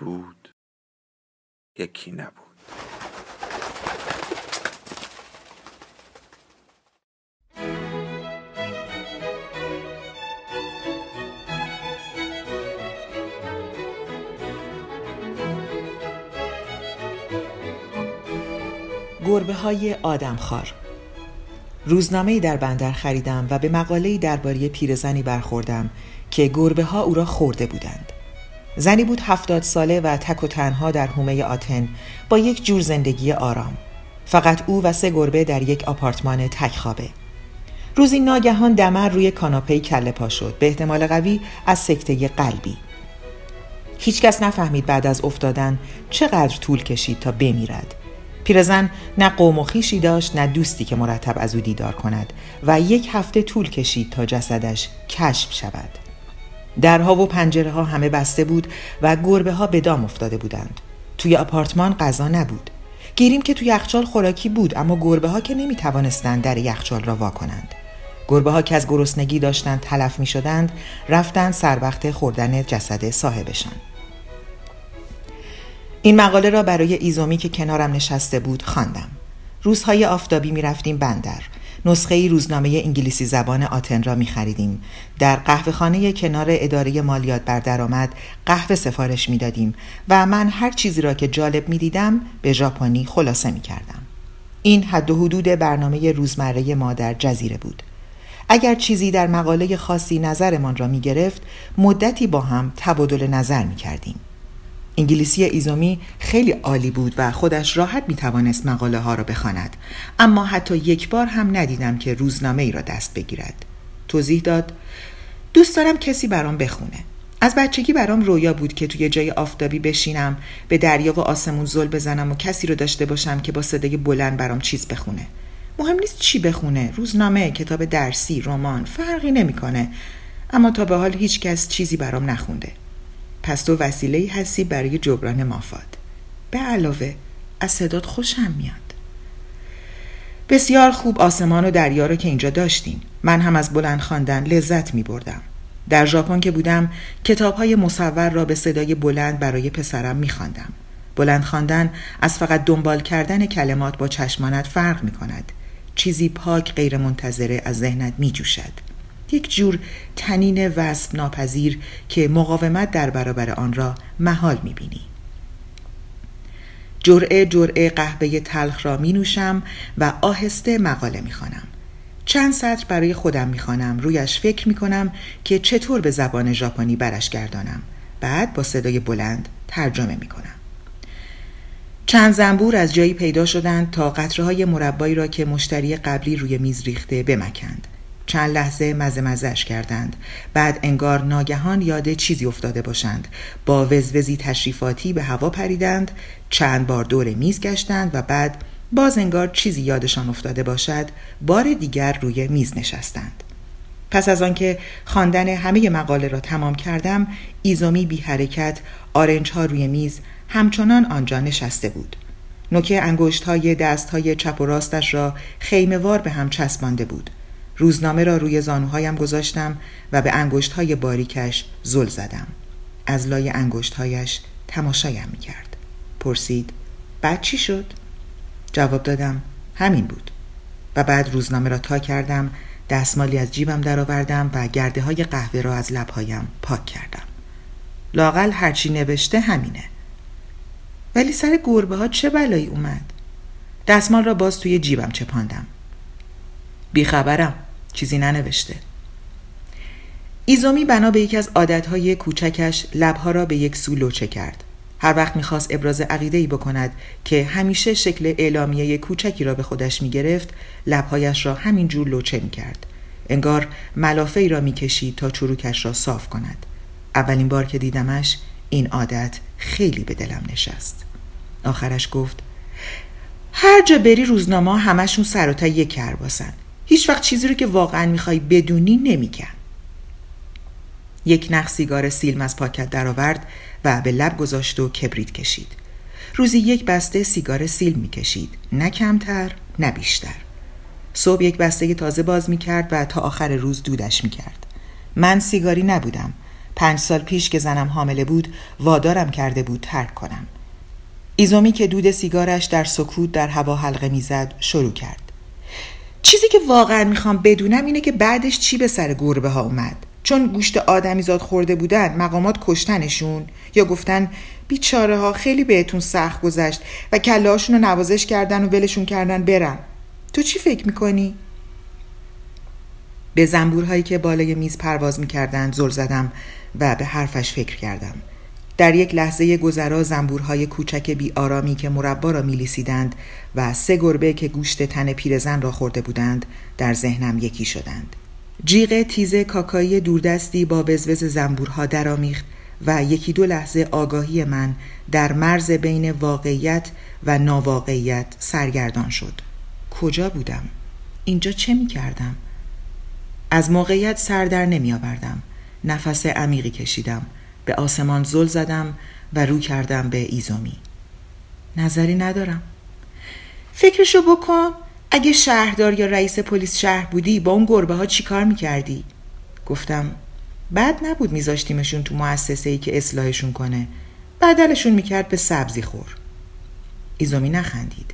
بود یکی نبود. گربه های آدمخوار. روزنامه در بندر خریدم و به مقاله‌ای درباره پیرزنی برخوردم که گربه ها او را خورده بودند. زنی بود هفتاد ساله و تک و تنها در حومه آتن با یک جور زندگی آرام. فقط او و سه گربه در یک آپارتمان تک خوابه. روزی ناگهان دمر روی کاناپه کله پا شد. به احتمال قوی از سکته قلبی. هیچکس نفهمید بعد از افتادن چقدر طول کشید تا بمیرد. پیرزن نه قوم و خیشی داشت نه دوستی که مرتب از او دیدار کند و یک هفته طول کشید تا جسدش کشف شود. درها و پنجره ها همه بسته بود و گربه ها به دام افتاده بودند. توی آپارتمان غذا نبود. گیریم که توی یخچال خوراکی بود اما گربه ها که نمی توانستند در یخچال را وا کنند. گربه ها که از گرسنگی داشتند تلف می شدند رفتند سر وقت خوردن جسد صاحبشان. این مقاله را برای ایزومی که کنارم نشسته بود خواندم. روزهای آفتابی می رفتیم بندر. نسخه روزنامه انگلیسی زبان آتن را می خریدیم. در قهوه خانه کنار اداره مالیات بر درآمد قهوه سفارش می دادیم و من هر چیزی را که جالب می دیدم به ژاپنی خلاصه می کردم. این حد و حدود برنامه روزمره ما در جزیره بود. اگر چیزی در مقاله خاصی نظرمان را می گرفت مدتی با هم تبادل نظر می کردیم. انگلیسی ایزومی خیلی عالی بود و خودش راحت می توانست مقاله ها را بخواند. اما حتی یک بار هم ندیدم که روزنامه ای را دست بگیرد. توضیح داد دوست دارم کسی برام بخونه. از بچگی برام رویا بود که توی جای آفتابی بشینم به دریا و آسمون زل بزنم و کسی رو داشته باشم که با صدای بلند برام چیز بخونه. مهم نیست چی بخونه روزنامه کتاب درسی رمان فرقی نمی‌کنه. اما تا به حال هیچ کس چیزی برام نخونده. پس تو وسیله هستی برای جبران مافاد به علاوه از صدات خوشم میاد بسیار خوب آسمان و دریا رو که اینجا داشتیم من هم از بلند خواندن لذت می بردم در ژاپن که بودم کتاب های مصور را به صدای بلند برای پسرم می خواندم. بلند خواندن از فقط دنبال کردن کلمات با چشمانت فرق می کند. چیزی پاک غیر منتظره از ذهنت می جوشد. یک جور تنین وصف ناپذیر که مقاومت در برابر آن را محال می‌بینی جرعه جرعه قهوه تلخ را می نوشم و آهسته مقاله می خانم. چند سطر برای خودم می خانم. رویش فکر می کنم که چطور به زبان ژاپنی برش گردانم. بعد با صدای بلند ترجمه می کنم. چند زنبور از جایی پیدا شدند تا قطره های مربایی را که مشتری قبلی روی میز ریخته بمکند. چند لحظه مزه مزش کردند. بعد انگار ناگهان یاد چیزی افتاده باشند. با وزوزی تشریفاتی به هوا پریدند چند بار دور میز گشتند و بعد باز انگار چیزی یادشان افتاده باشد بار دیگر روی میز نشستند. پس از آنکه خواندن همه مقاله را تمام کردم ایزومی بی حرکت آرنج ها روی میز همچنان آنجا نشسته بود. نوک انگشت های دست های چپ و راستش را خیموار به هم چسبانده بود. روزنامه را روی زانوهایم گذاشتم و به های باریکش زل زدم. از لای انگشتهایش تماشایم می کرد پرسید بعد چی شد؟ جواب دادم همین بود. و بعد روزنامه را تا کردم دستمالی از جیبم درآوردم و گرده های قهوه را از لبهایم پاک کردم. لاقل هرچی نوشته همینه. ولی سر گربه ها چه بلایی اومد؟ دستمال را باز توی جیبم چپاندم. بیخبرم. چیزی ننوشته. ایزومی بنا به یکی از عادتهای کوچکش لبها را به یک سو لوچه کرد. هر وقت می‌خواست ابراز عقیده ای بکند که همیشه شکل اعلامیه کوچکی را به خودش می‌گرفت لبهایش را همین جور لوچه می‌کرد. انگار ملافه ای را می‌کشید تا چروکش را صاف کند. اولین بار که دیدمش این عادت خیلی به دلم نشست. آخرش گفت هر جا بری روزنامه همشون سر و یک کرباسن هیچ وقت چیزی رو که واقعا می‌خوای بدونی نمیگن یک نخ سیگار سیلم از پاکت درآورد و به لب گذاشت و کبریت کشید. روزی یک بسته سیگار سیلم می‌کشید. نه کمتر نه بیشتر. صبح یک بسته تازه باز می‌کرد و تا آخر روز دودش می‌کرد. من سیگاری نبودم. پنج سال پیش که زنم حامله بود وادارم کرده بود ترک کنم. ایزومی که دود سیگارش در سکوت در هوا حلقه می‌زد شروع کرد. چیزی که واقعا می‌خوام بدونم اینه که بعدش چی به سر گربه ها اومد؟ چون گوشت آدمیزاد خورده بودن مقامات کشتنشون یا گفتن بیچاره ها خیلی بهتون سخت گذشت و کله رو نوازش کردن و ولشون کردن برن. تو چی فکر می‌کنی؟ به زنبورهایی که بالای میز پرواز می‌کردن زل زدم و به حرفش فکر کردم. در یک لحظه گذرا زنبورهای کوچک بی آرامی که مربا را میلیسیدند و سه گربه که گوشت تن پیرزن را خورده بودند در ذهنم یکی شدند جیغ تیز کاکایی دوردستی با وزوز زنبورها درآمیخت و یکی دو لحظه آگاهی من در مرز بین واقعیت و ناواقعیت سرگردان شد کجا بودم؟ اینجا چه می کردم؟ از موقعیت سر در نمی آوردم نفس عمیقی کشیدم به آسمان زل زدم و رو کردم به ایزومی. نظری ندارم. فکرشو بکن اگه شهردار یا رئیس پلیس شهر بودی با اون گربه ها چی کار می‌کردی؟ گفتم بد نبود میذاشتیمشون تو مؤسسه ای که اصلاحشون کنه. بدلشون می‌کرد به سبزی خور. ایزومی نخندید.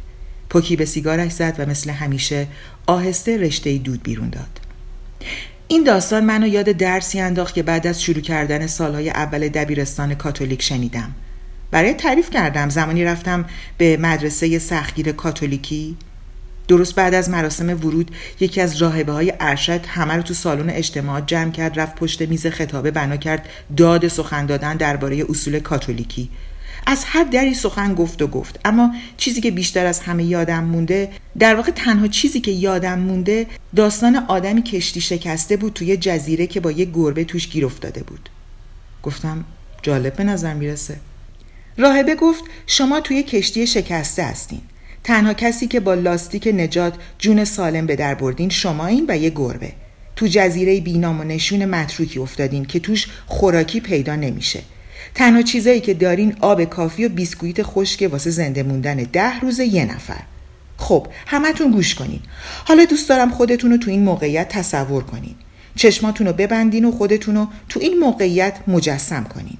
پوکی به سیگارش زد و مثل همیشه آهسته رشته دود بیرون داد. این داستان منو یاد درسی انداخت که بعد از شروع کردن سالهای اول دبیرستان کاتولیک شنیدم. برای تعریف کردم زمانی رفتم به مدرسه سختگیر کاتولیکی. درست بعد از مراسم ورود یکی از راهبه های ارشد همه رو تو سالن اجتماع جمع کرد رفت پشت میز خطابه بنا کرد داد سخن دادن درباره اصول کاتولیکی. از هر دری سخن گفت و گفت. اما چیزی که بیشتر از همه یادم مونده در واقع تنها چیزی که یادم مونده داستان آدمی کشتی شکسته بود توی جزیره که با یه گربه توش گیر افتاده بود. گفتم جالب به نظر می‌رسه. راهبه گفت شما توی کشتی شکسته هستین. تنها کسی که با لاستیک نجات جون سالم به در بردین شما این و یه گربه. تو جزیره بینام و نشون متروکی افتادین که توش خوراکی پیدا نمیشه. تنها چیزایی که دارین آب کافی و بیسکویت خشک واسه زنده موندن ده روز یه نفر. خب همتون گوش کنین. حالا دوست دارم خودتون رو تو این موقعیت تصور کنین. چشماتون رو ببندین و خودتون رو تو این موقعیت مجسم کنین.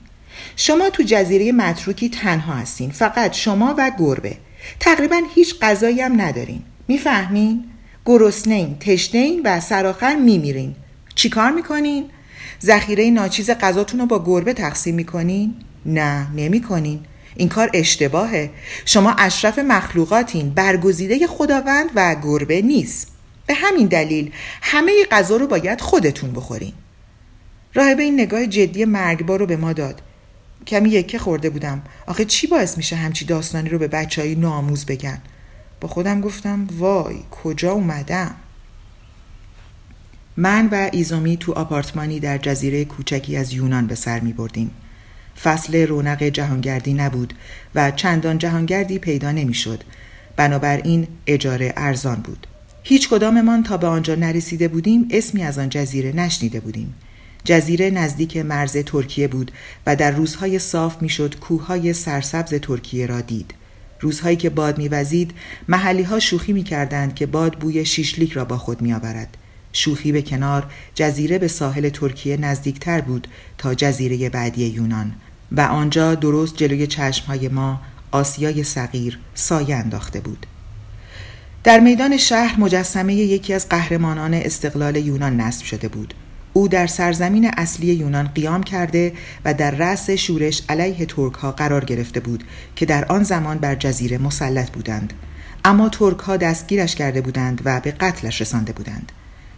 شما تو جزیره متروکی تنها هستین فقط شما و گربه. تقریبا هیچ غذایی هم ندارین. می‌فهمین؟ گرسنین تشنین و سرآخر میمیرین. چیکار می‌کنین؟ ذخیره ناچیز غذاتون رو با گربه تقسیم می‌کنین؟ نه نمی‌کنین. این کار اشتباهه. شما اشرف مخلوقاتین برگزیده خداوند و گربه نیست. به همین دلیل همه غذا رو باید خودتون بخورین. راهبه این نگاه جدی مرگبار رو به ما داد. کمی یکه خورده بودم. آخه چی باعث میشه همچی داستانی رو به بچه های ناموز بگن؟ با خودم گفتم وای کجا اومدم؟ من و ایزومی تو آپارتمانی در جزیره کوچکی از یونان به سر می بردیم. فصل رونق جهانگردی نبود و چندان جهانگردی پیدا نمی‌شد. بنابراین اجاره ارزان بود. هیچ کداممان تا به آنجا نرسیده بودیم اسمی از آن جزیره نشنیده بودیم. جزیره نزدیک مرز ترکیه بود و در روزهای صاف می‌شد کوههای سرسبز ترکیه را دید. روزهایی که باد میوزید محلی ها شوخی می‌کردند که باد بوی شیشلیک را با خود میآورد. شوخی به کنار جزیره به ساحل ترکیه نزدیکتر بود تا جزیره بعدی یونان و آنجا درست جلوی چشمهای ما آسیای صغیر سایه انداخته بود. در میدان شهر مجسمه یکی از قهرمانان استقلال یونان نصب شده بود. او در سرزمین اصلی یونان قیام کرده و در رأس شورش علیه ترک ها قرار گرفته بود که در آن زمان بر جزیره مسلط بودند. اما ترک ها دستگیرش کرده بودند و به قتلش رسانده بودند.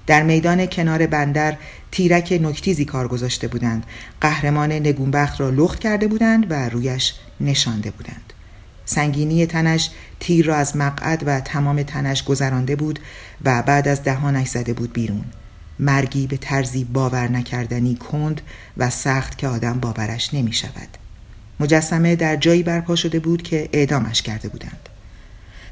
در میدان کنار بندر تیرک نکتیزی کار گذاشته بودند قهرمان نگونبخت را لخت کرده بودند و رویش نشانده بودند سنگینی تنش تیر را از مقعد و تمام تنش گذرانده بود و بعد از دهانش زده بود بیرون مرگی به طرزی باور نکردنی کند و سخت که آدم باورش نمی شود. مجسمه در جایی برپا شده بود که اعدامش کرده بودند.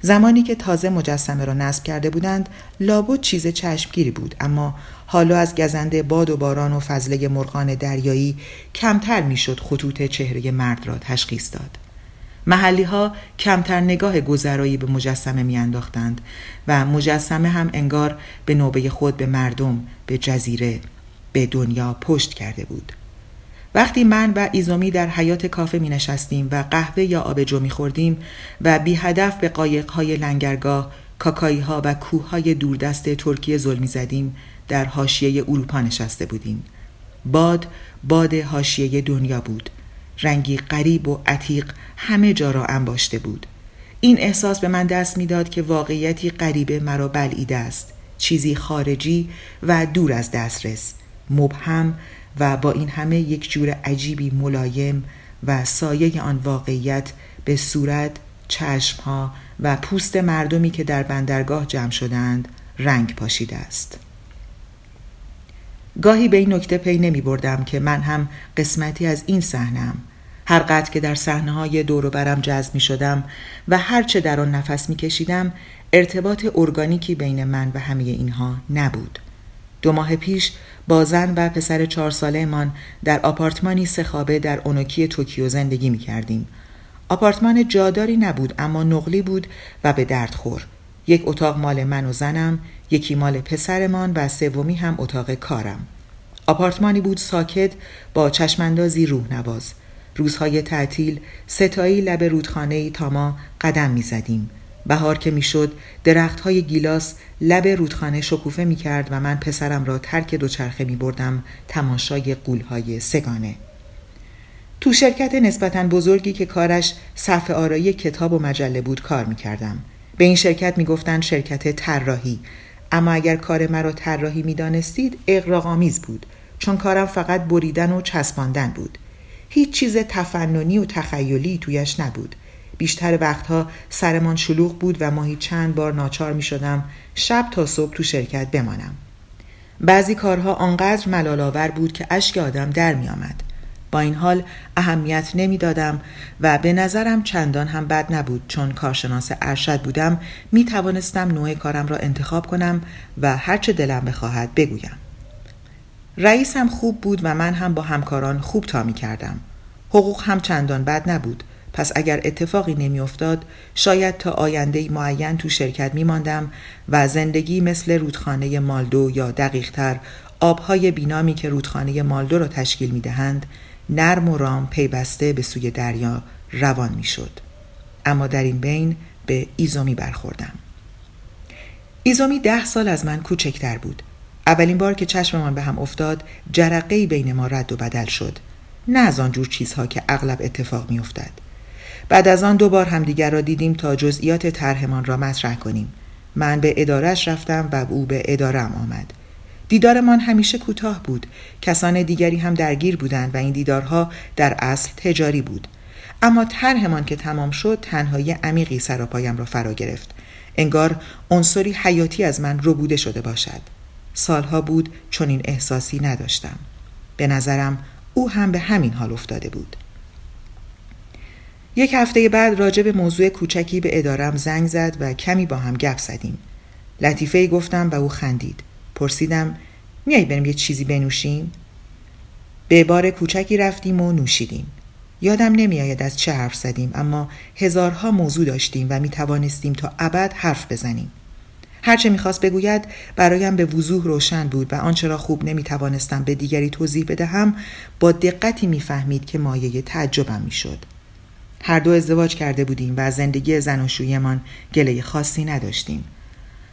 زمانی که تازه مجسمه را نصب کرده بودند لابد چیز چشمگیری بود اما حالا از گزنده باد و باران و فضله مرغان دریایی کمتر می‌شد خطوط چهره مرد را تشخیص داد. محلی ها کمتر نگاه گذرایی به مجسمه میانداختند و مجسمه هم انگار به نوبه خود به مردم به جزیره به دنیا پشت کرده بود. وقتی من و ایزومی در حیات کافه می نشستیم و قهوه یا آبجو می خوردیم و بی هدف به قایق های لنگرگاه، کاکایی ها و کوه های دوردست ترکیه ظلمی زدیم در حاشیه اروپا نشسته بودیم. باد باد حاشیه دنیا بود. رنگی غریب و عتیق همه جا را انباشته بود. این احساس به من دست می‌داد که واقعیتی غریبه مرا بلعیده است. چیزی خارجی و دور از دسترس. مبهم و با این همه یک جور عجیبی ملایم و سایه آن واقعیت به صورت چشمها و پوست مردمی که در بندرگاه جمع شدند رنگ پاشیده است. گاهی به این نکته پی نمی بردم که من هم قسمتی از این صحنم. هر قد که در صحنه های دور و برم جذب می شدم و هرچه در آن نفس می کشیدم ارتباط ارگانیکی بین من و همه اینها نبود. دو ماه پیش با زن و پسر چهار ساله من در آپارتمانی سخابه در اونوکی توکیو زندگی می کردیم. آپارتمان جاداری نبود اما نقلی بود و به درد خور. یک اتاق مال من و زنم، یکی مال پسرمان و سومی هم اتاق کارم. آپارتمانی بود ساکت با چشماندازی روح نواز. روزهای تعطیل ستایی لب رودخانه تا ما قدم می زدیم. بهار که می‌شد درخت های گیلاس لب رودخانه شکوفه می کرد و من پسرم را ترک دوچرخه می بردم تماشای قول های سگانه. تو شرکت نسبتا بزرگی که کارش صفحه آرایی کتاب و مجله بود کار می کردم. به این شرکت می گفتن شرکت طراحی. اما اگر کار مرا طراحی می دانستید اقراغامیز بود چون کارم فقط بریدن و چسباندن بود. هیچ چیز تفننی و تخیلی تویش نبود. بیشتر وقتها سرمان شلوغ بود و ماهی چند بار ناچار می شدم شب تا صبح تو شرکت بمانم. بعضی کارها آنقدر ملال بود که اشک آدم در می آمد. با این حال اهمیت نمی‌دادم و به نظرم چندان هم بد نبود چون کارشناس ارشد بودم می توانستم نوع کارم را انتخاب کنم و هرچه دلم بخواهد بگویم. رئیسم خوب بود و من هم با همکاران خوب تا می کردم. حقوق هم چندان بد نبود پس اگر اتفاقی نمیافتاد شاید تا آینده معین تو شرکت میماندم و زندگی مثل رودخانه مالدو یا دقیقتر آبهای بینامی که رودخانه مالدو را تشکیل می‌دهند نرم و رام پیوسته به سوی دریا روان می‌شد. اما در این بین به ایزومی برخوردم. ایزومی ده سال از من کوچکتر بود. اولین بار که چشممان به هم افتاد جرقه بین ما رد و بدل شد. نه از آنجور چیزها که اغلب اتفاق میافتد. بعد از آن دو بار همدیگر را دیدیم تا جزئیات طرحمان را مطرح کنیم. من به ادارش رفتم و او به ادارم آمد. دیدارمان همیشه کوتاه بود. کسان دیگری هم درگیر بودند و این دیدارها در اصل تجاری بود. اما طرحمان که تمام شد تنهایی عمیقی سراپایم را فرا گرفت. انگار عنصری حیاتی از من ربوده شده باشد. سالها بود چون این احساسی نداشتم. به نظرم او هم به همین حال افتاده بود. یک هفته بعد راجع به موضوع کوچکی به ادارم زنگ زد و کمی با هم گپ زدیم. لطیفه گفتم و او خندید. پرسیدم میای بریم یه چیزی بنوشیم؟ به بار کوچکی رفتیم و نوشیدیم. یادم نمیآید از چه حرف زدیم اما هزارها موضوع داشتیم و می توانستیم تا ابد حرف بزنیم. هرچه می‌خواست بگوید برایم به وضوح روشن بود و آنچه را خوب نمی توانستم به دیگری توضیح بدهم با دقتی می‌فهمید که مایه تعجبم می‌شد. هر دو ازدواج کرده بودیم و زندگی زناشویمان گله خاصی نداشتیم.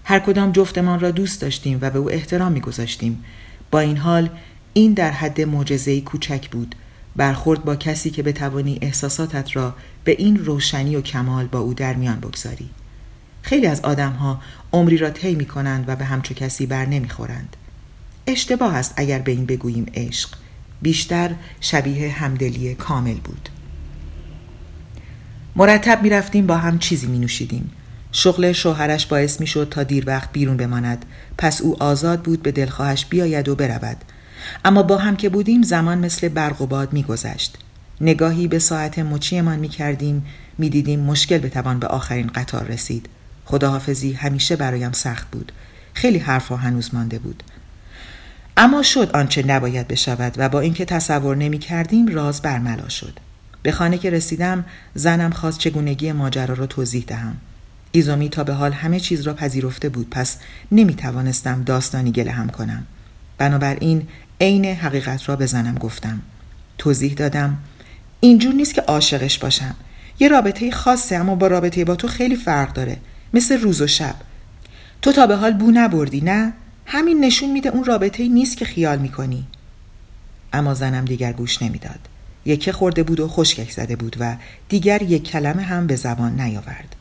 هر کدام جفتمان را دوست داشتیم و به او احترام میگذاشتیم. با این حال این در حد معجزه‌ای کوچک بود. برخورد با کسی که بتوانی احساساتت را به این روشنی و کمال با او در میان بگذاری. خیلی از آدمها عمری را طی می کنند و به همچو کسی بر نمی‌خورند. اشتباه است اگر به این بگوییم عشق. بیشتر شبیه همدلی کامل بود. مرتب می رفتیم با هم چیزی می نوشیدیم. شغل شوهرش باعث می شد تا دیر وقت بیرون بماند. پس او آزاد بود به دلخواهش بیاید و برود. اما با هم که بودیم زمان مثل برق و باد میگذشت. نگاهی به ساعت مچیمان می کردیم می دیدیم مشکل بتوان به آخرین قطار رسید. خداحافظی همیشه برایم سخت بود. خیلی حرفها هنوز مانده بود. اما شد آنچه نباید بشود و با اینکه تصور نمی کردیم راز برملا شد. به خانه که رسیدم زنم خواست چگونگی ماجرا را توضیح دهم. ایزومی تا به حال همه چیز را پذیرفته بود پس نمی توانستم داستانی گله هم کنم. بنابراین عین حقیقت را به زنم گفتم. توضیح دادم اینجور نیست که عاشقش باشم. یه رابطه خاصه اما با رابطه با تو خیلی فرق داره. مثل روز و شب. تو تا به حال بو نبردی نه؟ همین نشون میده اون رابطه نیست که خیال می‌کنی. اما زنم دیگر گوش نمی‌داد. یکه خورده بود و خشکک زده بود و دیگر یک کلمه هم به زبان نیاورد.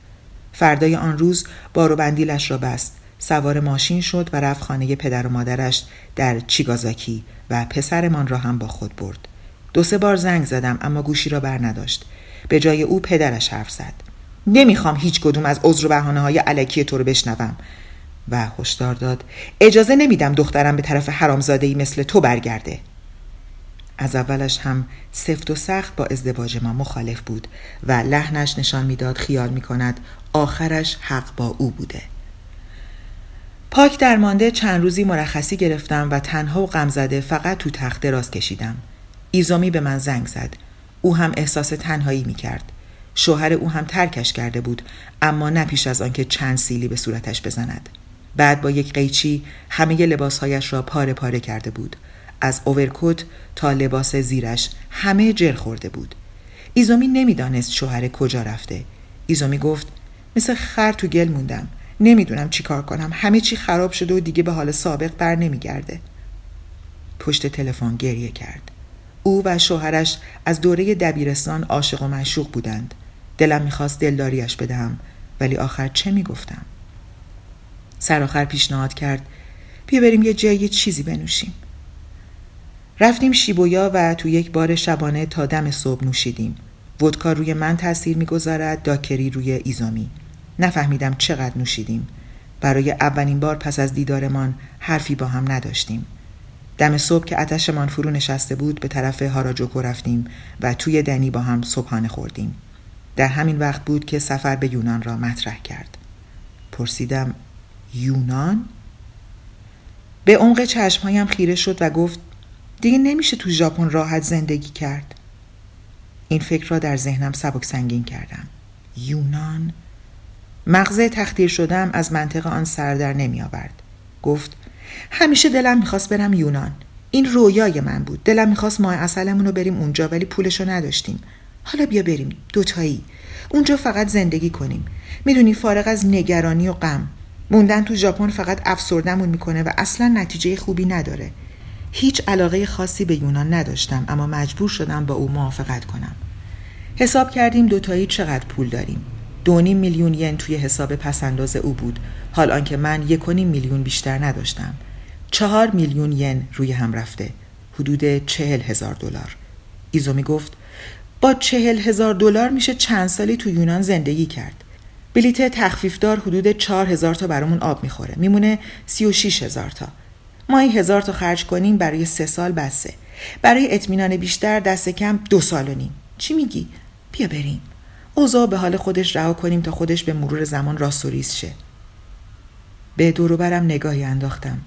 فردای آن روز بارو بندیلش را بست. سوار ماشین شد و رفت خانه پدر و مادرش در چیگازاکی و پسرمان را هم با خود برد. دو سه بار زنگ زدم اما گوشی را بر نداشت. به جای او پدرش حرف زد. نمی‌خوام هیچ کدوم از عذر و بهانه های علکی تو رو بشنوم. و هشدار داد. اجازه نمیدم دخترم به طرف حرامزاده ای مثل تو برگرده. از اولش هم سفت و سخت با ازدواج ما مخالف بود و لحنش نشان می‌داد خیال می کند آخرش حق با او بوده. پاک درمانده چند روزی مرخصی گرفتم و تنها و غمزده فقط تو تخت دراز کشیدم. ایزومی به من زنگ زد. او هم احساس تنهایی می کرد شوهر او هم ترکش کرده بود اما نه پیش از آنکه چند سیلی به صورتش بزند. بعد با یک قیچی همه لباسهایش را پاره پاره کرده بود. از اوورکوت تا لباس زیرش همه جر خورده بود. ایزومی نمی‌دانست شوهر کجا رفته. ایزومی گفت مثل خر تو گل موندم. نمی‌دونم چی کار کنم. همه چی خراب شده و دیگه به حال سابق بر نمیگرده. پشت تلفن گریه کرد. او و شوهرش از دوره دبیرستان عاشق و معشوق بودند. دلم می‌خواست دلداریش بدهم ولی آخر چه می‌گفتم؟ سرآخر پیشنهاد کرد بیا بریم یه جای یه چیزی بنوشیم. رفتیم شیبویا و تو یک بار شبانه تا دم صبح نوشیدیم. ودکا روی من تاثیر می‌گذارد داکری روی ایزامی. نفهمیدم چقدر نوشیدیم. برای اولین بار پس از دیدارمان حرفی با هم نداشتیم. دم صبح که اتشمان فرو نشسته بود به طرف هاراجوکو رفتیم و توی دنی با هم صبحانه خوردیم. در همین وقت بود که سفر به یونان را مطرح کرد. پرسیدم یونان؟ به عمق چشمهایم خیره شد و گفت دیگه نمیشه تو ژاپن راحت زندگی کرد. این فکر را در ذهنم سبک سنگین کردم. یونان. مغز تختیر شدم از منطق آن سر در نمی آورد گفت همیشه دلم می‌خواست برم یونان. این رویای من بود. دلم می‌خواست ماه اصلمون رو بریم اونجا ولی پولشو نداشتیم. حالا بیا بریم. دوتایی. اونجا فقط زندگی کنیم. می‌دونی فارغ از نگرانی و غم. موندن تو ژاپن فقط افسردمون می‌کنه و اصلا نتیجه خوبی نداره. هیچ علاقه خاصی به یونان نداشتم اما مجبور شدم با او موافقت کنم. حساب کردیم دوتایی چقدر پول داریم؟ دو میلیون ین توی حساب پسنداز او بود. حال آنکه من یک میلیون بیشتر نداشتم. چهار میلیون ین روی هم رفته. حدود چهل هزار دلار. ایزومی گفت با چهل هزار دلار میشه چند سالی تو یونان زندگی کرد. بلیت تخفیفدار حدود چهار هزار تا برامون آب می‌خوره. میمونه سی و شیش هزار تا. ماهی هزار تا خرج کنیم برای سه سال بسه. برای اطمینان بیشتر دست کم دو سال و نیم. چی میگی؟ بیا بریم. اوضاع به حال خودش رها کنیم تا خودش به مرور زمان راستوریز شه. به دوروبرم نگاهی انداختم.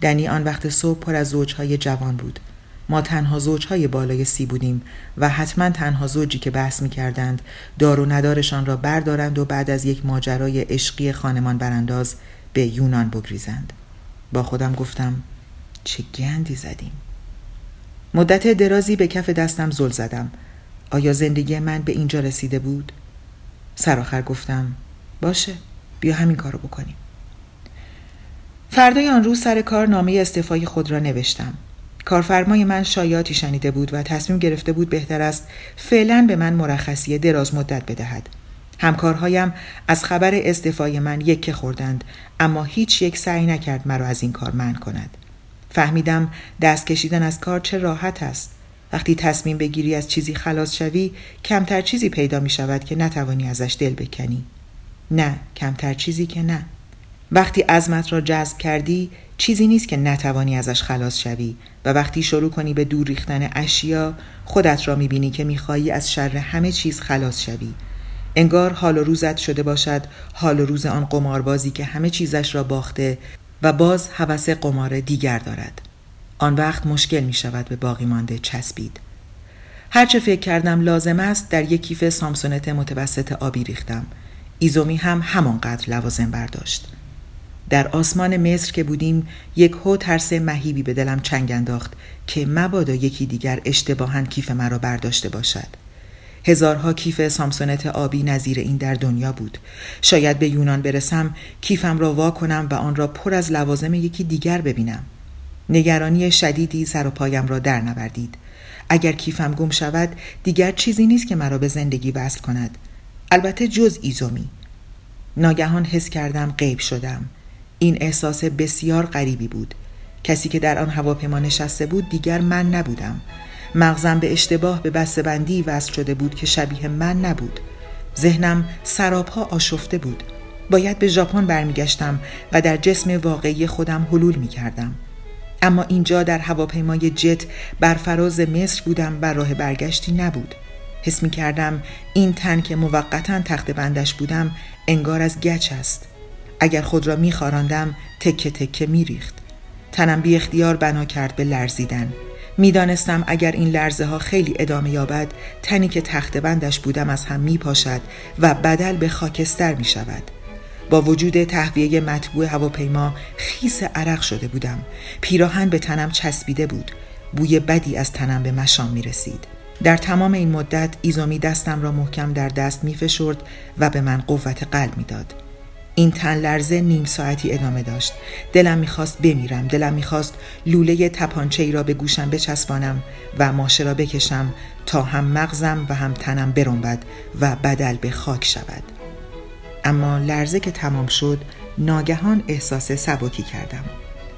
دنی آن وقت صبح پر از زوجهای جوان بود. ما تنها زوجهای بالای سی بودیم و حتما تنها زوجی که بحث می کردند دار و ندارشان را بردارند و بعد از یک ماجرای عشقی خانمان برانداز به یونان بگریزند. با خودم گفتم چه گندی زدیم. مدت درازی به کف دستم زل زدم. آیا زندگی من به اینجا رسیده بود؟ سرآخر گفتم باشه بیا همین کارو بکنیم. فردای آن روز سر کار نامه استعفای خود را نوشتم. کارفرمای من شایاتی شنیده بود و تصمیم گرفته بود بهتر است فعلا به من مرخصی دراز مدت بدهد. همکارهایم از خبر استعفای من یکه خوردند اما هیچ یک سعی نکرد مرا از این کار من کند. فهمیدم دست کشیدن از کار چه راحت است. وقتی تصمیم بگیری از چیزی خلاص شوی کمتر چیزی پیدا می شود که نتوانی ازش دل بکنی. نه کمتر چیزی که نه. وقتی عزمت را جذب کردی چیزی نیست که نتوانی ازش خلاص شوی و وقتی شروع کنی به دور ریختن اشیا خودت را می‌بینی که می‌خواهی از شر همه چیز خلاص شوی. انگار حال و روزت شده باشد. حال و روز آن قماربازی که همه چیزش را باخته و باز هوس قمار دیگر دارد. آن وقت مشکل می شود به باقی مانده چسبید. هرچه فکر کردم لازم است در یک کیف سامسونت متوسط آبی ریختم. ایزومی هم همانقدر لوازم برداشت. در آسمان مصر که بودیم یک هو ترس مهیبی به دلم چنگ انداخت که مبادا یکی دیگر اشتباها کیف مرا برداشته باشد. هزارها کیف سامسونت آبی نظیر این در دنیا بود. شاید به یونان برسم کیفم را وا کنم و آن را پر از لوازم یکی دیگر ببینم. نگرانی شدیدی سر و پایم را در نوردید اگر کیفم گم شود دیگر چیزی نیست که مرا به زندگی وصل کند. البته جز ایزومی. ناگهان حس کردم غیب شدم. این احساس بسیار غریبی بود. کسی که در آن هواپیما نشسته بود دیگر من نبودم. مغزم به اشتباه به بندی وصل شده بود که شبیه من نبود. ذهنم سرابها آشفته بود. باید به ژاپن برمیگشتم و در جسم واقعی خودم حلول می کردم. اما اینجا در هواپیمای جت بر فراز مصر بودم و راه برگشتی نبود. حس می کردم این تن که موقتا تخت بندش بودم انگار از گچ است. اگر خود را می خاراندم تکه تکه می ریخت تنم بی اختیار بنا کرد به لرزیدن. می‌دانستم اگر این لرزه ها خیلی ادامه یابد تنی که تخت بندش بودم از هم می پاشد و بدل به خاکستر می شود با وجود تهویه مطبوع هواپیما خیس عرق شده بودم. پیراهن به تنم چسبیده بود. بوی بدی از تنم به مشام می رسید در تمام این مدت ایزومی دستم را محکم در دست می فشرد و به من قوت قلب می داد. این تن لرزه نیم ساعتی ادامه داشت. دلم می‌خواست بمیرم دلم می‌خواست لوله تپانچه ای را به گوشم بچسبانم و ماشه را بکشم تا هم مغزم و هم تنم برنبد و بدل به خاک شود. اما لرزه که تمام شد ناگهان احساس سبکی کردم.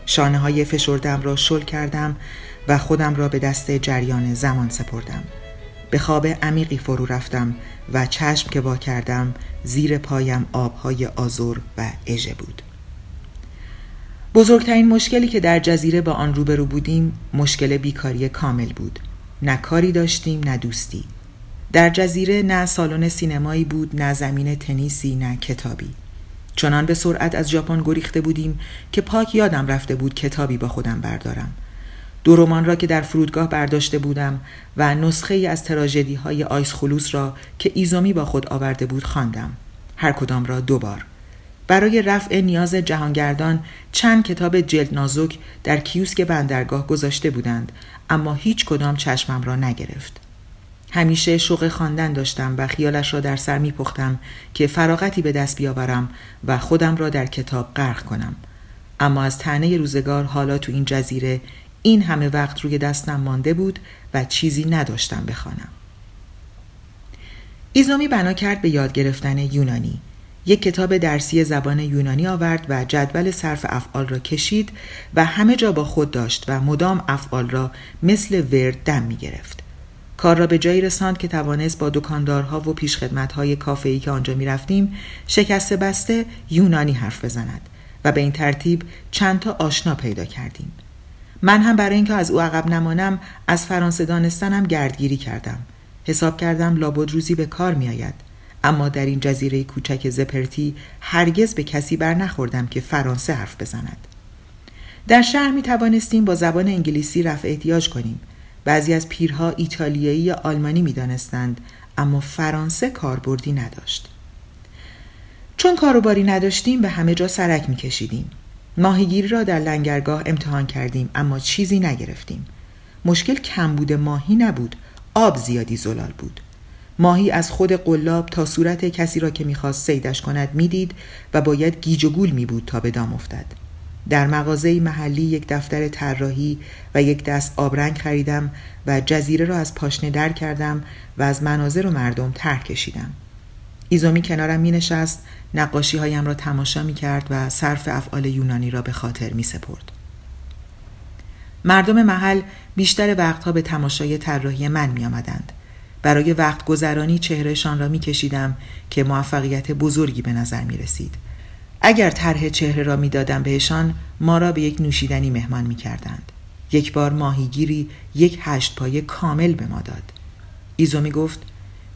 شانه های فشردم را شل کردم و خودم را به دست جریان زمان سپردم. به خواب عمیقی فرو رفتم و چشم که وا کردم زیر پایم آبهای آزور و اژه بود. بزرگترین مشکلی که در جزیره با آن روبرو بودیم مشکل بیکاری کامل بود. نه کاری داشتیم نه دوستی. در جزیره نه سالن سینمایی بود نه زمین تنیسی نه کتابی. چنان به سرعت از ژاپن گریخته بودیم که پاک یادم رفته بود کتابی با خودم بردارم. دو رمان را که در فرودگاه برداشته بودم و نسخه ای از تراژدی های آیس خلوص را که ایزومی با خود آورده بود خواندم. هر کدام را دو بار. برای رفع نیاز جهانگردان چند کتاب جلد نازک در کیوسک بندرگاه گذاشته بودند اما هیچ کدام چشمم را نگرفت. همیشه شوق خواندن داشتم و خیالش را در سر می پختم که فراغتی به دست بیاورم و خودم را در کتاب غرق کنم. اما از تنه روزگار حالا تو این جزیره این همه وقت روی دستم مانده بود و چیزی نداشتم بخوانم. ایزومی بنا کرد به یاد گرفتن یونانی. یک کتاب درسی زبان یونانی آورد و جدول صرف افعال را کشید و همه جا با خود داشت و مدام افعال را مثل ورد دم می گرفت. کار را به جایی رساند که توانست با دکاندارها و پیشخدمتهای کافه‌ای که آنجا می رفتیم شکسته بسته یونانی حرف بزند و به این ترتیب چند تا آشنا پیدا کردیم. من هم برای اینکه از او عقب نمانم از فرانسه دانستنم گردگیری کردم. حساب کردم لابد روزی به کار می آید. اما در این جزیره کوچک زپرتی هرگز به کسی بر نخوردم که فرانسه حرف بزند. در شهر می توانستیم با زبان انگلیسی رفع احتیاج کنیم. بعضی از پیرها ایتالیایی یا آلمانی می دانستند اما فرانسه کاربردی نداشت. چون کاروباری نداشتیم به همه جا سرک می کشیدیم ماهیگیری را در لنگرگاه امتحان کردیم اما چیزی نگرفتیم. مشکل کمبود ماهی نبود. آب زیادی زلال بود. ماهی از خود قلاب تا صورت کسی را که می‌خواست سیدش کند می‌دید و باید گیج و گول می بود تا به دام افتد. در مغازه محلی یک دفتر طراحی و یک دست آبرنگ خریدم و جزیره را از پاشنه در کردم و از مناظر و مردم ترک کشیدم. ایزومی کنارم می نشست نقاشی هایم را تماشا می کرد و صرف افعال یونانی را به خاطر می سپرد. مردم محل بیشتر وقتها به تماشای طراحی من می آمدند. برای وقت گذرانی چهرهشان را میکشیدم که موفقیت بزرگی به نظر می رسید. اگر طرح چهره را می‌دادم بهشان ما را به یک نوشیدنی مهمان می کردند. یک بار ماهیگیری یک هشت پایه کامل به ما داد. ایزو می گفت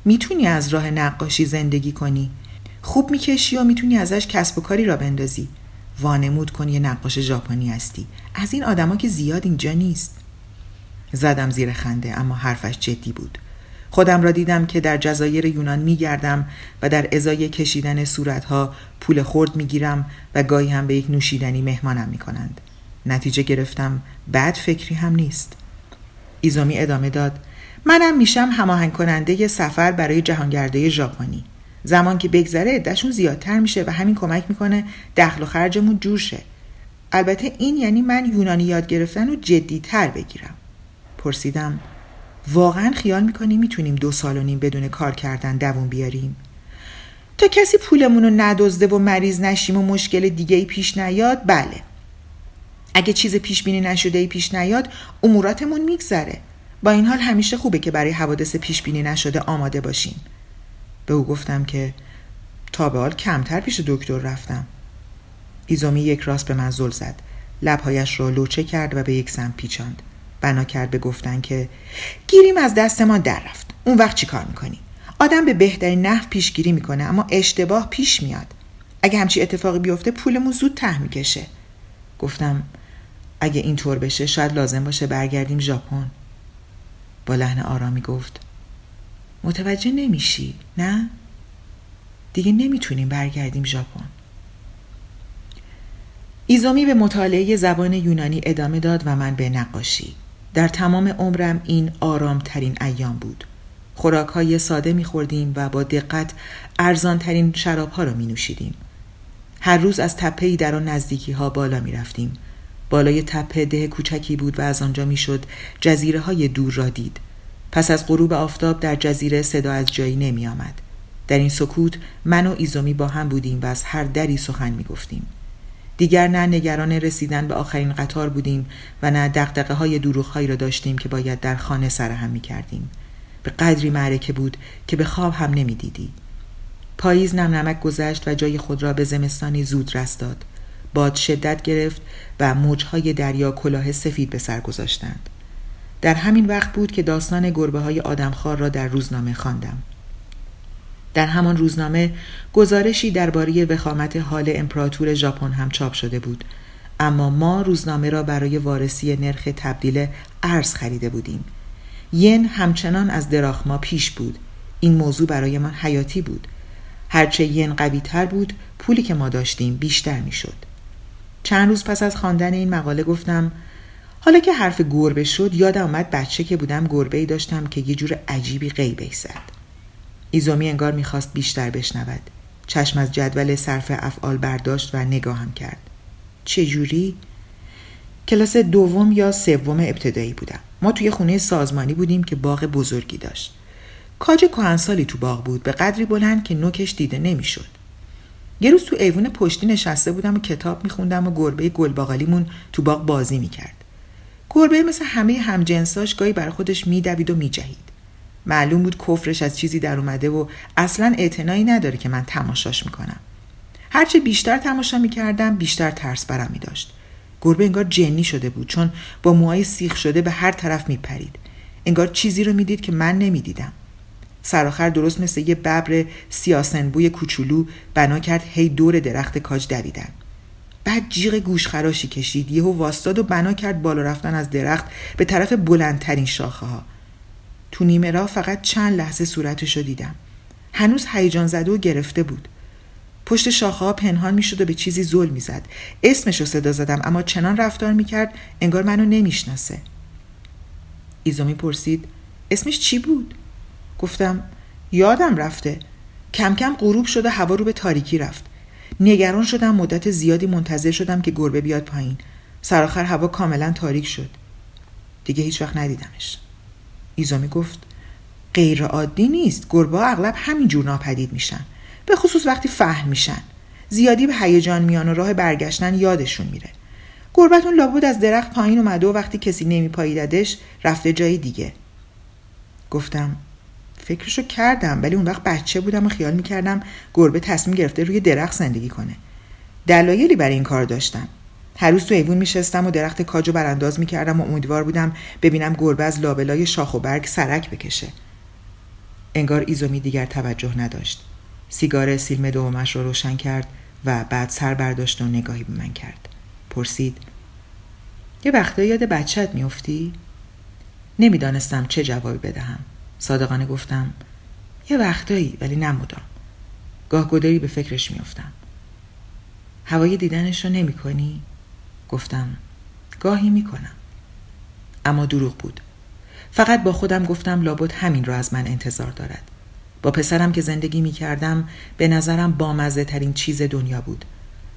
می‌تونی از راه نقاشی زندگی کنی؟ خوب می‌کشی و می‌تونی ازش کسب و کاری را بندازی؟ وانمود کن یه نقاش ژاپنی هستی. از این آدما که زیاد اینجا نیست. زدم زیر خنده اما حرفش جدی بود. خودم را دیدم که در جزایر یونان میگردم و در ازای کشیدن صورتها پول خورد می‌گیرم و گاهی هم به یک نوشیدنی مهمانم می‌کنند. نتیجه گرفتم بد فکری هم نیست. ایزومی ادامه داد. منم میشم هماهنگ کننده سفر برای جهانگرده ژاپنی. زمان که بگذره عدهشون زیادتر میشه و همین کمک می‌کنه دخل و خرجمون جور شه. البته این یعنی من یونانی یاد گرفتن رو جدیتر بگیرم. پرسیدم واقعا خیال می‌کنی می‌تونیم دو سال و نیم بدون کار کردن دوون بیاریم؟ تا کسی پولمون رو ندزده و مریض نشیم و مشکل دیگه ای پیش نیاد بله. اگه چیز پیش بینی نشده ای پیش نیاد اموراتمون میگذره. با این حال همیشه خوبه که برای حوادث پیش بینی نشده آماده باشیم به او گفتم که تا به حال کمتر پیش دکتر رفتم. ایزومی یک راست به من زل زد. لبهایش را لوچه کرد و به یک سم پیچاند. بنا کرد به گفتن که گیریم از دست ما در رفت. اون وقت چی کار می‌کنی؟ آدم به بهترین نحو پیشگیری می‌کنه اما اشتباه پیش میاد. اگه همچی اتفاقی بیفته پولمون زود ته می‌کشه. گفتم اگه اینطور بشه شاید لازم باشه برگردیم ژاپن. با لحن آرامی گفت متوجه نمیشی نه دیگه نمی‌تونیم برگردیم ژاپن ایزومی به مطالعه زبان یونانی ادامه داد و من به نقاشی در تمام عمرم این آرامترین ایام بود خوراک های ساده میخوردیم و با دقت ارزانترین شراب ها را می نوشیدیم. هر روز از تپهی در آن نزدیکی ها بالا می رفتیم. بالای تپه ده کوچکی بود و از آنجا می‌شد جزیره های دور را دید. پس از غروب آفتاب در جزیره صدا از جایی نمی آمد. در این سکوت من و ایزومی با هم بودیم و از هر دری سخن می گفتیم. دیگر نه نگران رسیدن به آخرین قطار بودیم و نه دقدقه های هایی را داشتیم که باید در خانه سرهم می کردیم. به قدری معرکه بود که به خواب هم نمی دیدی. پاییز نم نمک گذشت و جای خود را به زمستانی زود رست داد. باد شدت گرفت و موجهای دریا کلاه سفید به سر گذاشتند. در همین وقت بود که داستان گربه های آدمخوار را در روزنامه خواندم. در همان روزنامه گزارشی درباره وخامت حال امپراتور ژاپن هم چاپ شده بود اما ما روزنامه را برای وارسی نرخ تبدیل ارز خریده بودیم ین همچنان از دراخما پیش بود این موضوع برای من حیاتی بود هرچه ین قوی تر بود پولی که ما داشتیم بیشتر می شد. چند روز پس از خواندن این مقاله گفتم حالا که حرف گربه شد یادم آمد بچه که بودم گربه ای داشتم که یه جور عجیبی غیبه زد. ایزومی انگار می‌خواست بیشتر بشنود. چشم از جدول صرف افعال برداشت و نگاهم کرد. چه جوری؟ کلاس دوم یا سوم ابتدایی بودم. ما توی خونه سازمانی بودیم که باغ بزرگی داشت. کاج کهنسالی تو باغ بود به قدری بلند که نوکش دیده نمی‌شد. یه روز تو ایوون پشتی نشسته بودم و کتاب میخوندم و گربه گلباغالیمون تو باغ بازی می‌کرد. گربه مثل همه همجنساش گاهی بر خودش میدوید و میجهید. معلوم بود کفرش از چیزی در اومده و اصلا اعتنایی نداره که من تماشاش می‌کنم. هرچه بیشتر تماشا می‌کردم بیشتر ترس برم میداشت. گربه انگار جنی شده بود چون با موهای سیخ شده به هر طرف میپرید. انگار چیزی رو می‌دید که من نمی‌دیدم. سرآخر درست مثل یه ببر سیاسنبوی کوچولو بنا کرد هی دور درخت کاج دویدن. بعد جیغ گوشخراشی کشید. یهو واستاد و بنا کرد بالا رفتن از درخت به طرف بلندترین شاخه ها تو نیمه را فقط چند لحظه صورتش رو دیدم. هنوز هیجان زده و گرفته بود. پشت شاخه ها پنهان می‌شد و به چیزی زل می‌زد. اسمش رو صدا زدم اما چنان رفتار می‌کرد انگار منو نمی‌شناسه. ایزومی پرسید اسمش چی بود؟ گفتم یادم رفته. کم کم غروب شد هوا رو به تاریکی رفت. نگران شدم مدت زیادی منتظر شدم که گربه بیاد پایین. سرآخر هوا کاملا تاریک شد. دیگه هیچ وقت ندیدمش. ایزامی گفت غیر عادی نیست. گربه اغلب همینجور ناپدید میشن. به خصوص وقتی فهم میشن. زیادی به هیجان میان و راه برگشتن یادشون میره. گربتون لابد از درخت پایین اومده و وقتی کسی نمیپاییددش رفته جای دیگه. گفتم فکرشو کردم ولی اون وقت بچه بودم و خیال می‌کردم گربه تصمیم گرفته روی درخت زندگی کنه. دلایلی برای این کار داشتم. هر روز تو ایوون میشستم و درخت کاجو برانداز می‌کردم و امیدوار بودم ببینم گربه از لابلای شاخ و برگ سرک بکشه. انگار ایزومی دیگر توجه نداشت. سیگار سیلم دومش رو روشن کرد و بعد سر برداشت و نگاهی به من کرد. پرسید یه وقتا یاد بچت میافتی؟ نمی‌دانستم چه جوابی بدهم. صادقانه گفتم یه وقتایی ولی نمودم گاه گداری به فکرش میافتم هوای دیدنش رو نمی کنی؟ گفتم گاهی می کنم. اما دروغ بود. فقط با خودم گفتم لابد همین را از من انتظار دارد. با پسرم که زندگی می کردم به نظرم بامزه ترین چیز دنیا بود.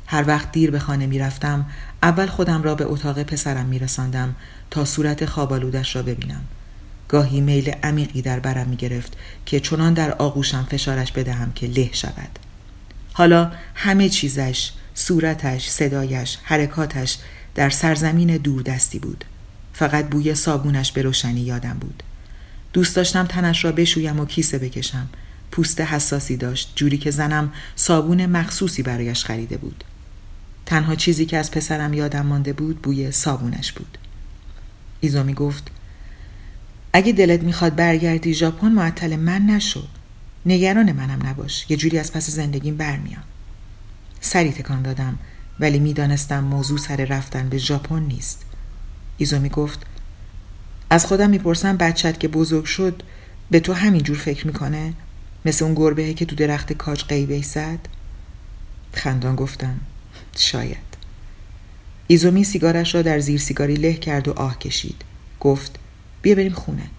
هر وقت دیر به خانه می رفتم اول خودم را به اتاق پسرم می رساندم تا صورت خوابالودش را ببینم. گاهی میل عمیقی در برم می گرفت که چنان در آغوشم فشارش بدهم که له شود. حالا همه چیزش صورتش، صدایش، حرکاتش در سرزمین دوردستی بود. فقط بوی صابونش به روشنی یادم بود. دوست داشتم تنش را بشویم و کیسه بکشم. پوست حساسی داشت جوری که زنم صابون مخصوصی برایش خریده بود. تنها چیزی که از پسرم یادم مانده بود بوی صابونش بود. ایزومی گفت اگه دلت می‌خواد برگردی ژاپن معطل من نشو. نگران منم نباش. یه جوری از پس زندگیم برمیام. سری تکان دادم ولی می‌دانستم موضوع سر رفتن به ژاپن نیست ایزومی گفت از خودم می‌پرسم بچت که بزرگ شد به تو همینجور فکر می‌کنه مثل اون گربه که تو درخت کاج قیبه زد خندان گفتم شاید ایزومی سیگارش را در زیر سیگاری له کرد و آه کشید گفت بیا بریم خونه.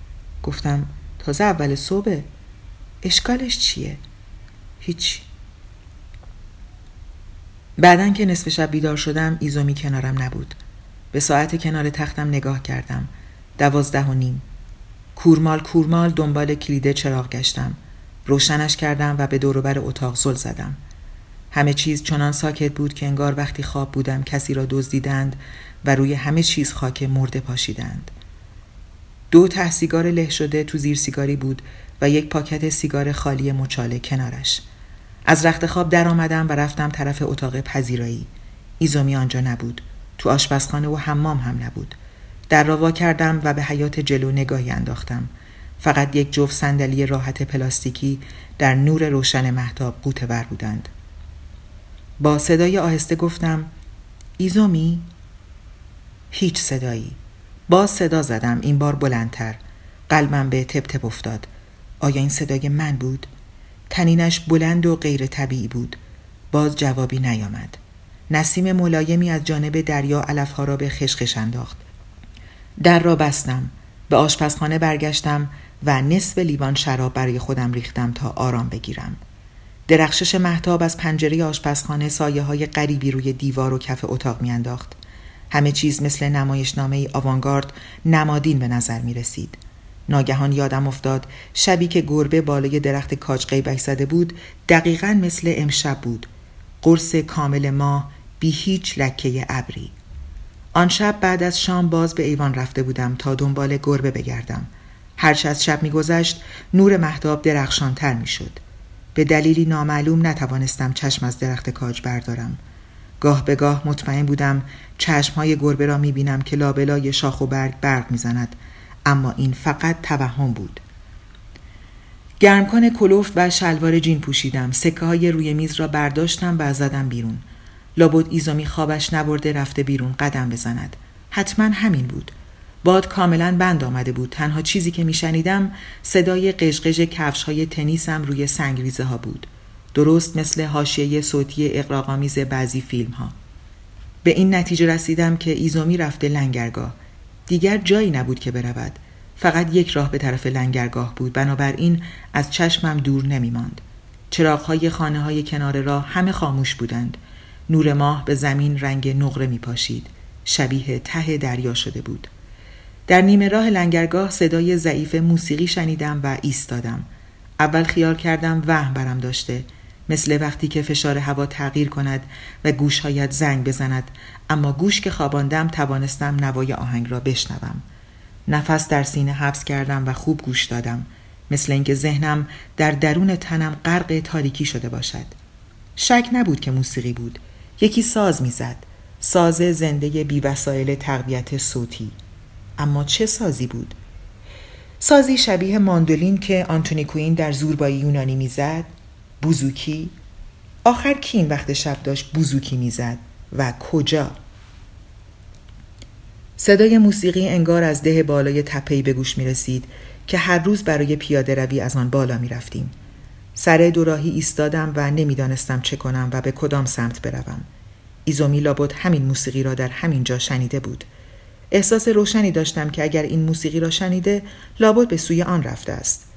گفتم تازه اول صبح. اشکالش چیه؟ هیچی بعدا که نصف شب بیدار شدم ایزومی کنارم نبود. به ساعت کنار تختم نگاه کردم. دوازده و نیم. کورمال کورمال دنبال کلیده چراغ گشتم. روشنش کردم و به دوروبر اتاق زل زدم. همه چیز چنان ساکت بود که انگار وقتی خواب بودم کسی را دزدیدند و روی همه چیز خاک مرده پاشیدند. دو ته سیگار له شده تو زیر سیگاری بود و یک پاکت سیگار خالی مچاله کنارش. از رخت خواب در آمدم و رفتم طرف اتاق پذیرایی. ایزومی آنجا نبود. تو آشپزخانه و حمام هم نبود. در را وا کردم و به حیات جلو نگاهی انداختم. فقط یک جفت صندلی راحت پلاستیکی در نور روشن محتاب قوطه ور بودند. با صدای آهسته گفتم ایزومی؟ هیچ صدایی. باز صدا زدم این بار بلندتر. قلبم به تپ تپ افتاد. آیا این صدای من بود؟ تنینش بلند و غیر طبیعی بود. باز جوابی نیامد. نسیم ملایمی از جانب دریا علفها را به خشخش انداخت. در را بستم. به آشپزخانه برگشتم و نصف لیوان شراب برای خودم ریختم تا آرام بگیرم. درخشش محتاب از پنجره آشپزخانه سایه های غریبی روی دیوار و کف اتاق میانداخت. همه چیز مثل نمایشنامه ای آوانگارد نمادین به نظر می رسید. ناگهان یادم افتاد شبی که گربه بالای درخت کاج قیبک زده بود دقیقا مثل امشب بود. قرص کامل ماه بی هیچ لکه ابری. آن شب بعد از شام باز به ایوان رفته بودم تا دنبال گربه بگردم. هرچه از شب میگذشت نور محتاب درخشانتر می‌شد. به دلیلی نامعلوم نتوانستم چشم از درخت کاج بردارم. گاه به گاه مطمئن بودم چشمهای گربه را می‌بینم که لابلای شاخ و برگ برق می‌زند. اما این فقط توهم بود. گرمکن کلوفت و شلوار جین پوشیدم. سکه های روی میز را برداشتم و زدم بیرون. لابد ایزومی خوابش نبرده رفته بیرون قدم بزند. حتما همین بود. باد کاملا بند آمده بود. تنها چیزی که میشنیدم صدای قشقش کفش های تنیسم روی سنگریزه ها بود. درست مثل حاشیه صوتی اقراقامیز بعضی فیلم ها به این نتیجه رسیدم که ایزومی رفته لنگرگاه. دیگر جایی نبود که برود. فقط یک راه به طرف لنگرگاه بود. بنابراین از چشمم دور نمی ماند چراغهای خانه های کنار راه همه خاموش بودند. نور ماه به زمین رنگ نقره می پاشید شبیه ته دریا شده بود. در نیمه راه لنگرگاه صدای ضعیف موسیقی شنیدم و ایستادم. اول خیال کردم وهم برم داشته. مثل وقتی که فشار هوا تغییر کند و گوشهایت زنگ بزند. اما گوش که خواباندم توانستم نوای آهنگ را بشنوم. نفس در سینه حبس کردم و خوب گوش دادم. مثل اینکه ذهنم در درون تنم غرق تاریکی شده باشد. شک نبود که موسیقی بود. یکی ساز می‌زد. ساز زنده بی وسایل تقویت صوتی. اما چه سازی بود؟ سازی شبیه ماندولین که آنتونی کوین در زوربایی یونانی می‌زد. بوزوکی آخر کی این وقت شب داشت بوزوکی می‌زد و کجا صدای موسیقی انگار از ده بالای تپهی به گوش می رسید که هر روز برای پیاده روی از آن بالا می رفتیم. سر دوراهی ایستادم و نمی‌دانستم چه کنم و به کدام سمت بروم. ایزومی لابد همین موسیقی را در همین جا شنیده بود. احساس روشنی داشتم که اگر این موسیقی را شنیده لابد به سوی آن رفته است.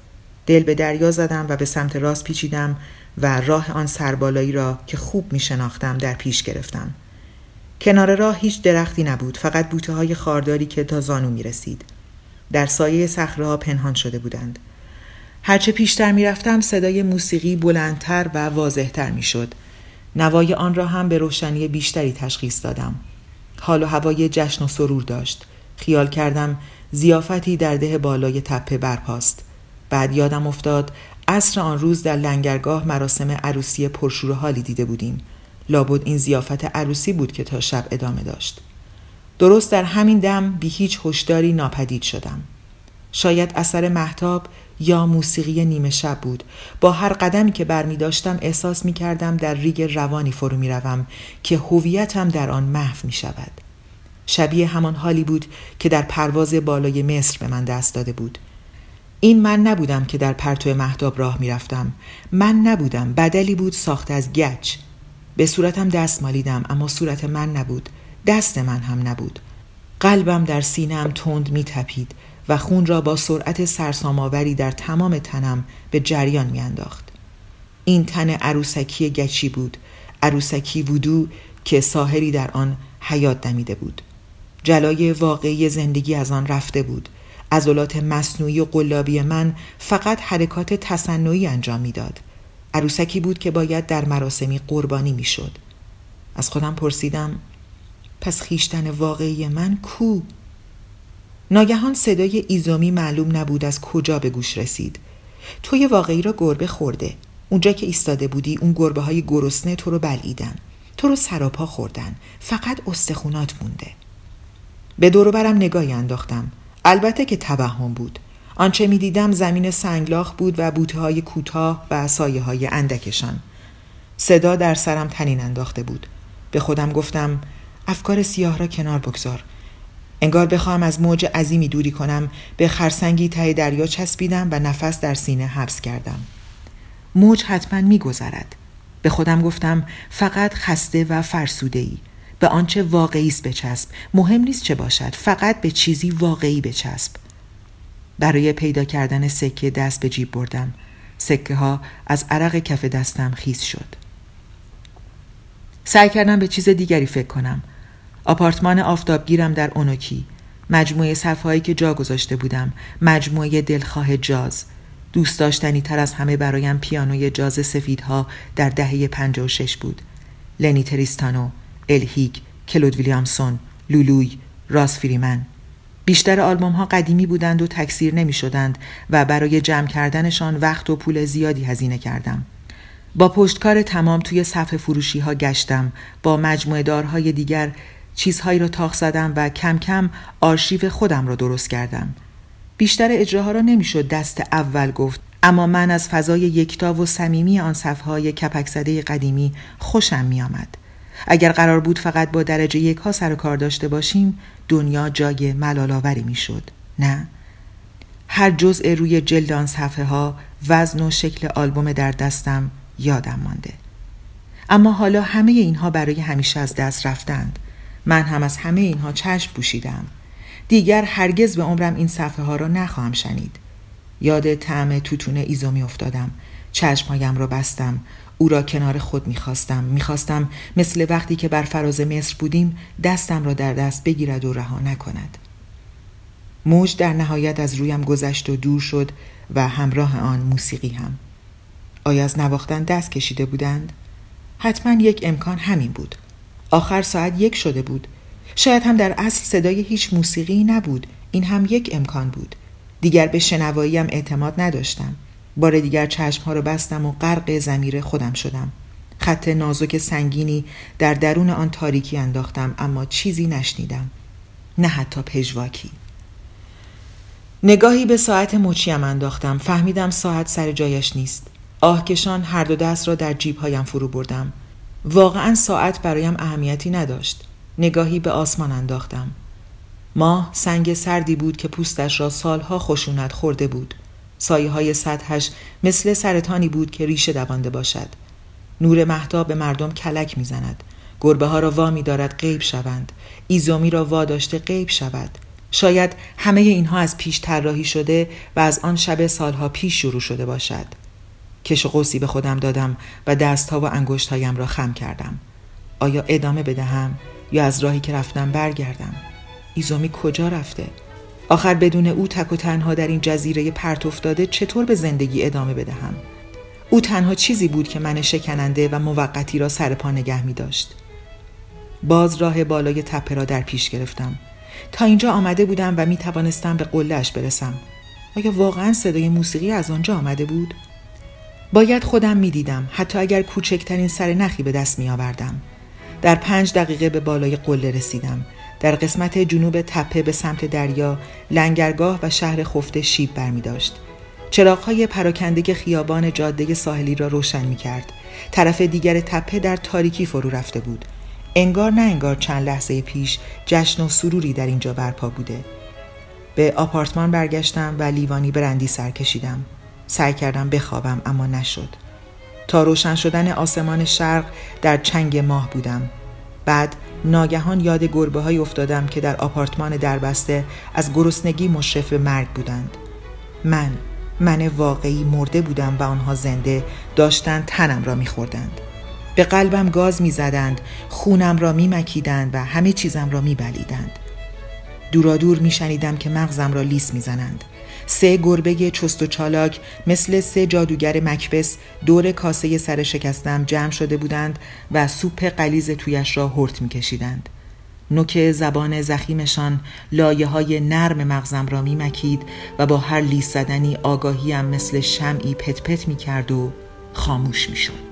دل به دریا زدم و به سمت راست پیچیدم و راه آن سربالایی را که خوب می شناختم در پیش گرفتم. کنار راه هیچ درختی نبود فقط بوته های خارداری که تا زانو می رسید. در سایه صخره ها پنهان شده بودند. هرچه پیشتر می رفتم صدای موسیقی بلندتر و واضحتر می شد. نوای آن را هم به روشنی بیشتری تشخیص دادم. حال و هوای جشن و سرور داشت. خیال کردم زیافتی در ده بالای تپه برپاست. بعد یادم افتاد عصر آن روز در لنگرگاه مراسم عروسی پرشور حالی دیده بودیم. لابد این زیافت عروسی بود که تا شب ادامه داشت. درست در همین دم بی هیچ هشداری ناپدید شدم. شاید اثر محتاب یا موسیقی نیمه شب بود با هر قدمی که برمی داشتم احساس می کردم در ریگ روانی فرو می روم که هویتم در آن محو می شود شبیه همان حالی بود که در پرواز بالای مصر به من دست داده بود این من نبودم که در پرتو محتاب راه می رفتم من نبودم. بدلی بود ساخت از گچ. به صورتم دست مالیدم اما صورت من نبود. دست من هم نبود. قلبم در سینم تند می تپید و خون را با سرعت سرساماوری در تمام تنم به جریان میانداخت. این تن عروسکی گچی بود. عروسکی وودو که ساحری در آن حیات دمیده بود. جلای واقعی زندگی از آن رفته بود. عضلات مصنوعی و قلابی من فقط حرکات تصنعی انجام می‌داد. عروسکی بود که باید در مراسمی قربانی می‌شد. از خودم پرسیدم پس خیشتن واقعی من کو؟ ناگهان صدای ایزومی معلوم نبود از کجا به گوش رسید. توی واقعی را گربه خورده. اونجا که ایستاده بودی اون گربه های گرسنه تو رو بلعیدن. تو رو سراپا خوردن. فقط استخونات مونده. به دور برم نگاهی انداختم. البته که توهم بود. آنچه می دیدم زمین سنگلاخ بود و بوته های کوتاه و سایه های اندکشان. صدا در سرم تنین انداخته بود. به خودم گفتم افکار سیاه را کنار بگذار. انگار بخواهم از موج عظیمی دوری کنم. به خرسنگی ته دریا چسبیدم و نفس در سینه حبس کردم. موج حتما میگذرد. به خودم گفتم فقط خسته و فرسوده ای به آنچه واقعی است بچسب. مهم نیست چه باشد فقط به چیزی واقعی بچسب. برای پیدا کردن سکه دست به جیب بردم. سکه ها از عرق کف دستم خیز شد. سعی کردم به چیز دیگری فکر کنم. آپارتمان آفتابگیرم در اونوکی. مجموعه صفهایی که جا گذاشته بودم. مجموعه دلخواه جاز. دوست داشتنی تر از همه برایم پیانوی جاز سفیدها در دهه 56 بود. لنی تریستانو الهیگ کلود ویلیامسون لولوی راس فریمن. بیشتر آلبوم ها قدیمی بودند و تکثیر نمی شدند و برای جمع کردنشان وقت و پول زیادی هزینه کردم. با پشتکار تمام توی صفحه فروشی ها گشتم. با مجموعه دارهای دیگر چیزهایی را تاخ زدم و کم کم آرشیو خودم را درست کردم. بیشتر اجراها را نمی‌شد دست اول گفت اما من از فضای یکتا و صمیمی آن صفهای کپک قدیمی خوشم می آمد. اگر قرار بود فقط با درجه یک ها سر و کار داشته باشیم دنیا جای ملالاوری می شد. نه؟ هر جزء روی جلد آن صفحه ها وزن و شکل آلبوم در دستم یادم مانده. اما حالا همه اینها برای همیشه از دست رفتند. من هم از همه اینها چشم پوشیدم. دیگر هرگز به عمرم این صفحه ها را نخواهم شنید. یاد طعم توتون ایزومی افتادم چشمهایم را بستم. او را کنار خود می‌خواستم. می‌خواستم مثل وقتی که بر فراز مصر بودیم دستم را در دست بگیرد و رها نکند. موج در نهایت از رویم گذشت و دور شد و همراه آن موسیقی هم. آیا از نواختن دست کشیده بودند؟ حتما یک امکان همین بود. آخر ساعت یک شده بود. شاید هم در اصل صدای هیچ موسیقی نبود. این هم یک امکان بود. دیگر به شنواییم اعتماد نداشتم. بار دیگر چشمها را بستم و غرق زمیر خودم شدم. خط نازک سنگینی در درون آن تاریکی انداختم اما چیزی نشنیدم. نه حتی پژواکی. نگاهی به ساعت مچیم انداختم. فهمیدم ساعت سر جایش نیست. آهکشان هر دو دست را در جیبهایم فرو بردم. واقعا ساعت برایم اهمیتی نداشت. نگاهی به آسمان انداختم. ماه سنگ سردی بود که پوستش را سالها خشونت خورده بود. سایه های سطحش مثل سرطانی بود که ریشه دوانده باشد. نور مهدا به مردم کلک می‌زند. گربه ها را وامی دارد غیب شوند. ایزومی را واداشته غیب شود. شاید همه اینها از پیش طراحی شده و از آن شب سالها پیش شروع شده باشد. کش و قوسی به خودم دادم و دستها و انگشتهایم را خم کردم. آیا ادامه بدهم یا از راهی که رفتم برگردم؟ ایزومی کجا رفته؟ آخر بدون او تک و تنها در این جزیره پرت افتاده چطور به زندگی ادامه بدهم او تنها چیزی بود که من شکننده و موقتی را سر پا نگه می داشت. باز راه بالای تپه را در پیش گرفتم. تا اینجا آمده بودم و می توانستم به قلهش برسم. آیا واقعا صدای موسیقی از آنجا آمده بود؟ باید خودم می دیدم حتی اگر کوچکترین سر نخی به دست می آوردم. در پنج دقیقه به بالای قله رسیدم. در قسمت جنوب تپه به سمت دریا لنگرگاه و شهر خفته شیب برمی داشت. چراغهای پراکنده خیابان جاده ساحلی را روشن می کرد. طرف دیگر تپه در تاریکی فرو رفته بود. انگار نه انگار چند لحظه پیش جشن و سروری در اینجا برپا بوده. به آپارتمان برگشتم و لیوانی برندی سر کشیدم. سعی کردم بخوابم اما نشد. تا روشن شدن آسمان شرق در چنگ ماه بودم. بعد ناگهان یاد گربه های افتادم که در آپارتمان دربسته از گرسنگی مشرف مرگ بودند. من من واقعی مرده بودم و آنها زنده داشتند تنم را میخوردند. به قلبم گاز می‌زدند خونم را میمکیدند و همه چیزم را میبلیدند. دورادور میشنیدم که مغزم را لیس می‌زنند. سه گربه چست و چالاک مثل سه جادوگر مکبس دور کاسه سر شکستم جمع شده بودند و سوپ قلیز تویش را هرت میکشیدند نوک زبان زخیمشان لایه های نرم مغزم را می مکید و با هر لیس زدنی آگاهیم مثل شمعی پت پت می کرد و خاموش می شد.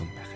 tombe.